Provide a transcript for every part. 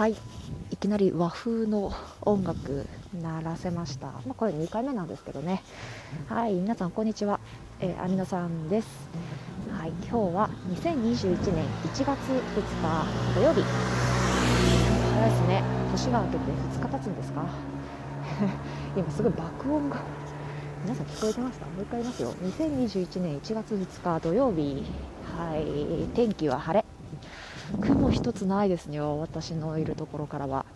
はい。いきなり和風の音楽鳴らせました、まあ、これ2回目なんですけどね。はい。皆さんこんにちは、えー、アミノさんです。はい。今日は2021年1月2日土曜日。早いですね。年が明けて2日経つんですか？今すごい爆音が。皆さん聞こえてました？もう一回言いますよ。2021年1月2日土曜日。はい。天気は晴れ。雲一つないですよ私のいるところからは、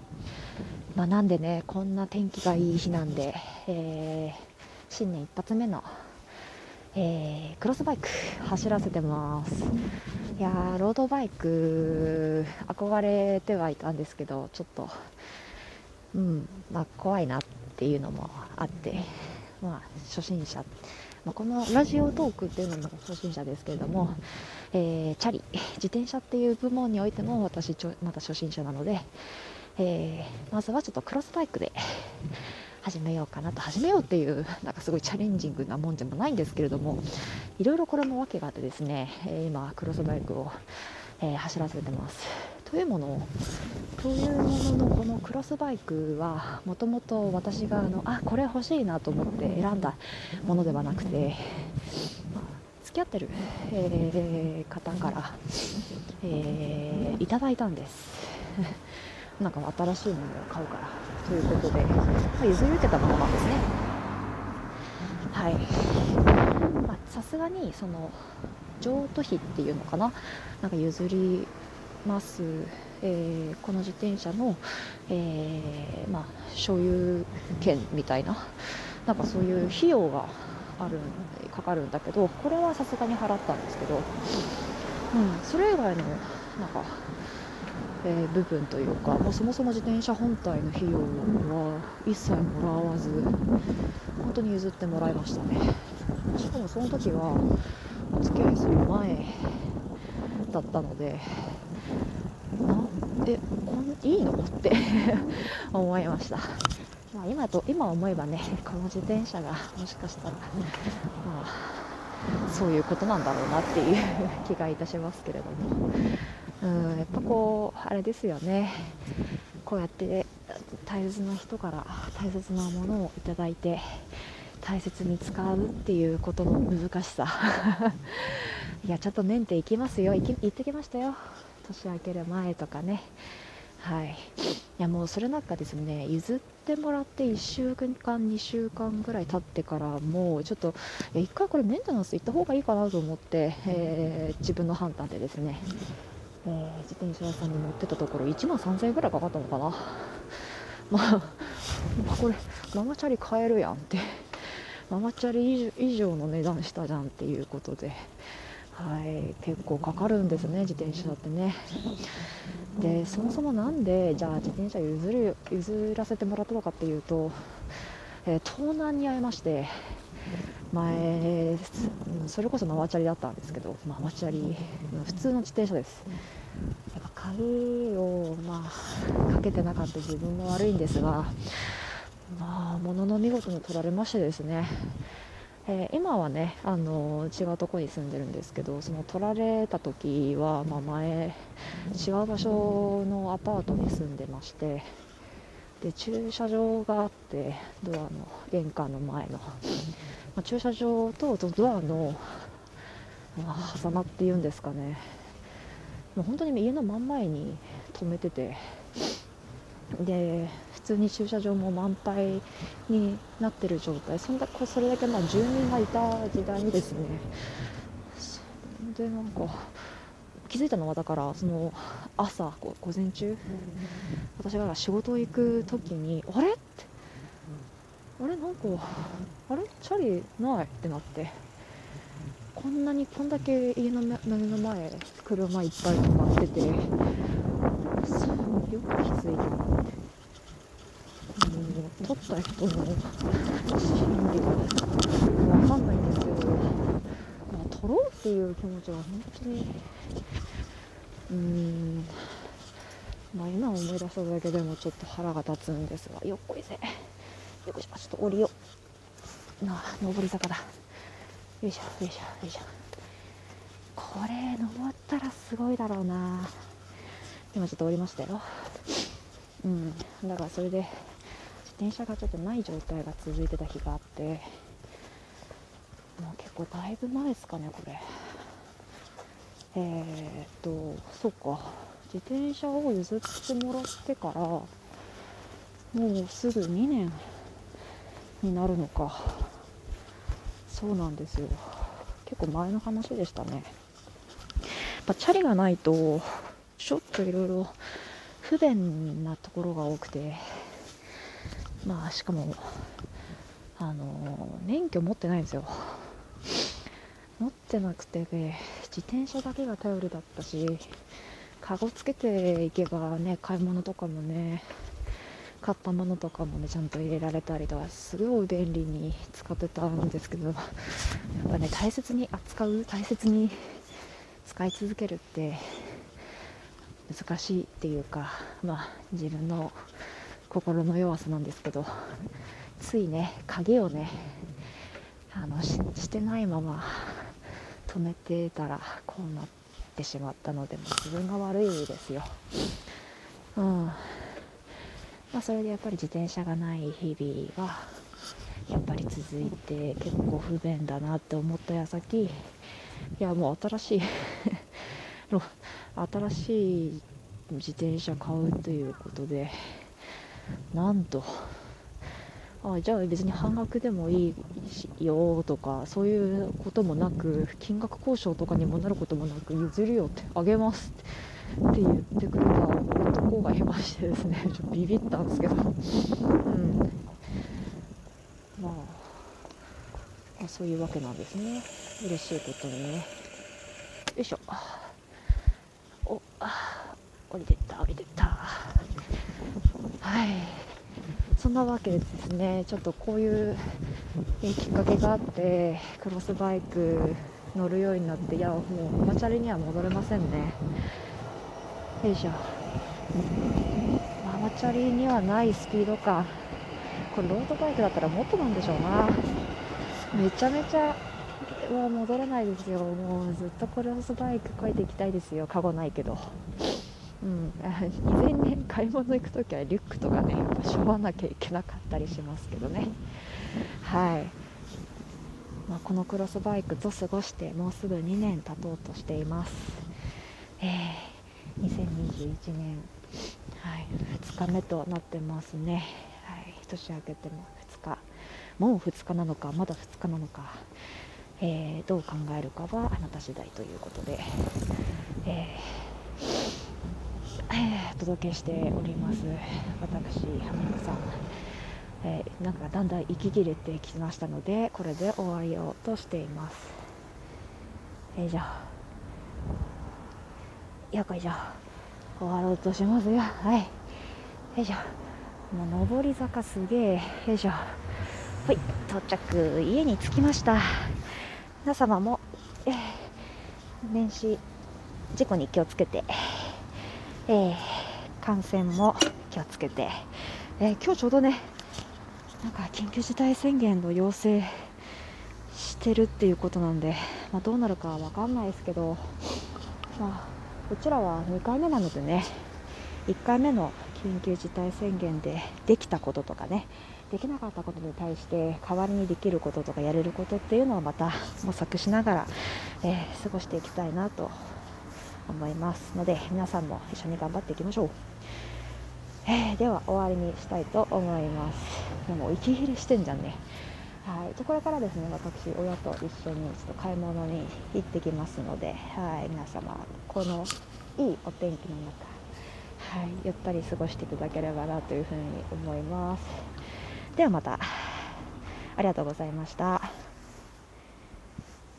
まあ、なんでねこんな天気がいい日なんで、えー、新年一発目の、えー、クロスバイク走らせてます。いやーロードバイク憧れてはいたんですけどちょっとうんまあ怖いなっていうのもあってまあ初心者。まあ、このラジオトークっていうのも初心者ですけれども、えー、チャリ自転車っていう部門においても私ちょまだ初心者なので、えー、まずはちょっとクロスバイクで始めようかなと始めようっていうなんかすごいチャレンジングなもんでもないんですけれどもいろいろこれも訳があってですね、え、今クロスバイクを、え走らせてます。というものというもののこのクロスバイクはもともと私があのあこれ欲しいなと思って選んだものではなくて、まあ、付き合ってる、えー、方から、えー、いただいたんです。なんか新しいものを買うからということで、まあ、譲り受けたものなんですね。はい。さすがにその譲渡費っていうのかな？なんか譲ります、えー、この自転車の、えー、まあ、所有権みたいななんかそういう費用があるかかるんだけどこれはさすがに払ったんですけど、うん、それ以外のなんか、えー、部分というかもうそもそも自転車本体の費用は一切もらわず本当に譲ってもらいましたね。しかもその時はお付き合いする前だったのでいいのって 思いました、まあ、今と今思えばねこの自転車がもしかしたら、まあ、そういうことなんだろうなっていう 気がいたしますけれども。うんやっぱこうあれですよね。こうやって大切な人から大切なものをいただいて大切に使うっていうことの難しさ。いやちょっとメンテ行きますよ。行ってきましたよ。年明ける前とかね。はい。いやもうそれなんかですね譲ってもらって1週間2週間ぐらい経ってからもうちょっと1回これメンテナンス行った方がいいかなと思って、えー、自分の判断でですね、えー、自転車屋さんに乗ってたところ1万3000円ぐらいかかったのかな。まあこれママチャリ買えるやんって。ママチャリ以上の値段したじゃんっていうことで。はい結構かかるんですね自転車ってね。でそもそも何でじゃあ自転車譲る譲らせてもらったのかっていうと、えー、盗難に遭いまして前それこそママチャリだったんですけどママチャリ普通の自転車です。やっぱ鍵を、まあ、かけてなかった自分も悪いんですがまあ物の見事に取られましてですね。えー、今はねあの違うとこに住んでるんですけどその取られた時は、まあ、前違う場所のアパートに住んでましてで駐車場があってドアの玄関の前の、まあ、駐車場とドアの、まあ、狭間っていうんですかね。もう本当に家の真ん前に止めてて。で普通に駐車場も満杯になってる状態。そんだそれだけまあ住民がいた時代にですね。でなんか気づいたのはだからその朝午前中。私が仕事行く時にあれ？ってあれなんかあれ？チャリないってなって。こんなにこんだけ家の目の前車いっぱい止まってて。よく気づいた撮った人の心理が分かんないんですけど、まあ、撮ろうっていう気持ちは本当にうーんまあ今思い出しただけでもちょっと腹が立つんですがよっこいせよいしょちょっと降りようなあ上り坂だ。よいしょよいしょよいしょ。これ登ったらすごいだろうな。今ちょっと降りましたよ。うん。だからそれで自転車がちょっとない状態が続いてた日があってもう結構だいぶ前ですかねこれ。えー、っとそうか。自転車を譲ってもらってからもうすぐ2年になるのか。そうなんですよ。結構前の話でしたね、まあ、チャリがないとといろいろ不便なところが多くてまあしかもあの免許持ってないんですよ。持ってなくて、ね、自転車だけが頼りだったしカゴつけていけばね買い物とかもね買ったものとかもねちゃんと入れられたりとかすごい便利に使ってたんですけどやっぱね大切に扱う大切に使い続けるって難しいっていうかまあ自分の心の弱さなんですけどついね鍵をねあのしてないまま止めてたらこうなってしまったのでも自分が悪いですよ。うんまあ、それでやっぱり自転車がない日々はやっぱり続いて結構不便だなって思った矢先いやもう新しい 新しい自転車買うということでなんと。あじゃあ別に半額でもいいよとかそういうこともなく金額交渉とかにもなることもなく譲るよってあげますって言ってくれた男がいましてですねちょっとビビったんですけど、うん、まあ、そういうわけなんですね。嬉しいことにね。よいしょ。おあ降りてった降りてった。はい。そんなわけでですねちょっとこういうきっかけがあってクロスバイク乗るようになっていやもうママチャリには戻れませんね。よいしょ。ママチャリにはないスピード感これロードバイクだったらもっとなんでしょうな。めちゃめちゃは戻れないですよ。もうずっとクロスバイクこいていきたいですよ。カゴないけど。うん、以前ね買い物行く時はリュックとかねやっぱしょうがなきゃいけなかったりしますけどね。はい、まあ、このクロスバイクと過ごしてもうすぐ2年経とうとしています、えー、2021年、はい、2日目となってますね、はい、年明けても2日。もう2日なのかまだ2日なのか、えー、どう考えるかはあなた次第ということで、えー、お届けしております。私浜野さん、えー、なんかだんだん息切れてきましたのでこれで終わりようとしています。よいしょよこいしょ終わろうとしますよ。はい。よいしょもう上り坂すげえ。よいしょはい到着。家に着きました。皆様も、えー、年始事故に気をつけてえー、感染も気をつけて、えー、今日ちょうどねなんか緊急事態宣言の要請してるっていうことなんで、まあ、どうなるかわかんないですけど、まあ、うちらは2回目なのでね1回目の緊急事態宣言でできたこととかねできなかったことに対して代わりにできることとかやれることっていうのをまた模索しながら、えー、過ごしていきたいなと思いますので皆さんも一緒に頑張っていきましょう、えー、では終わりにしたいと思います。でも息切れしてんじゃんね。はい、これからですね私親と一緒にちょっと買い物に行ってきますので、はい、皆様このいいお天気の中、はい、ゆったり過ごしていただければなというふうに思います。ではまたありがとうございました。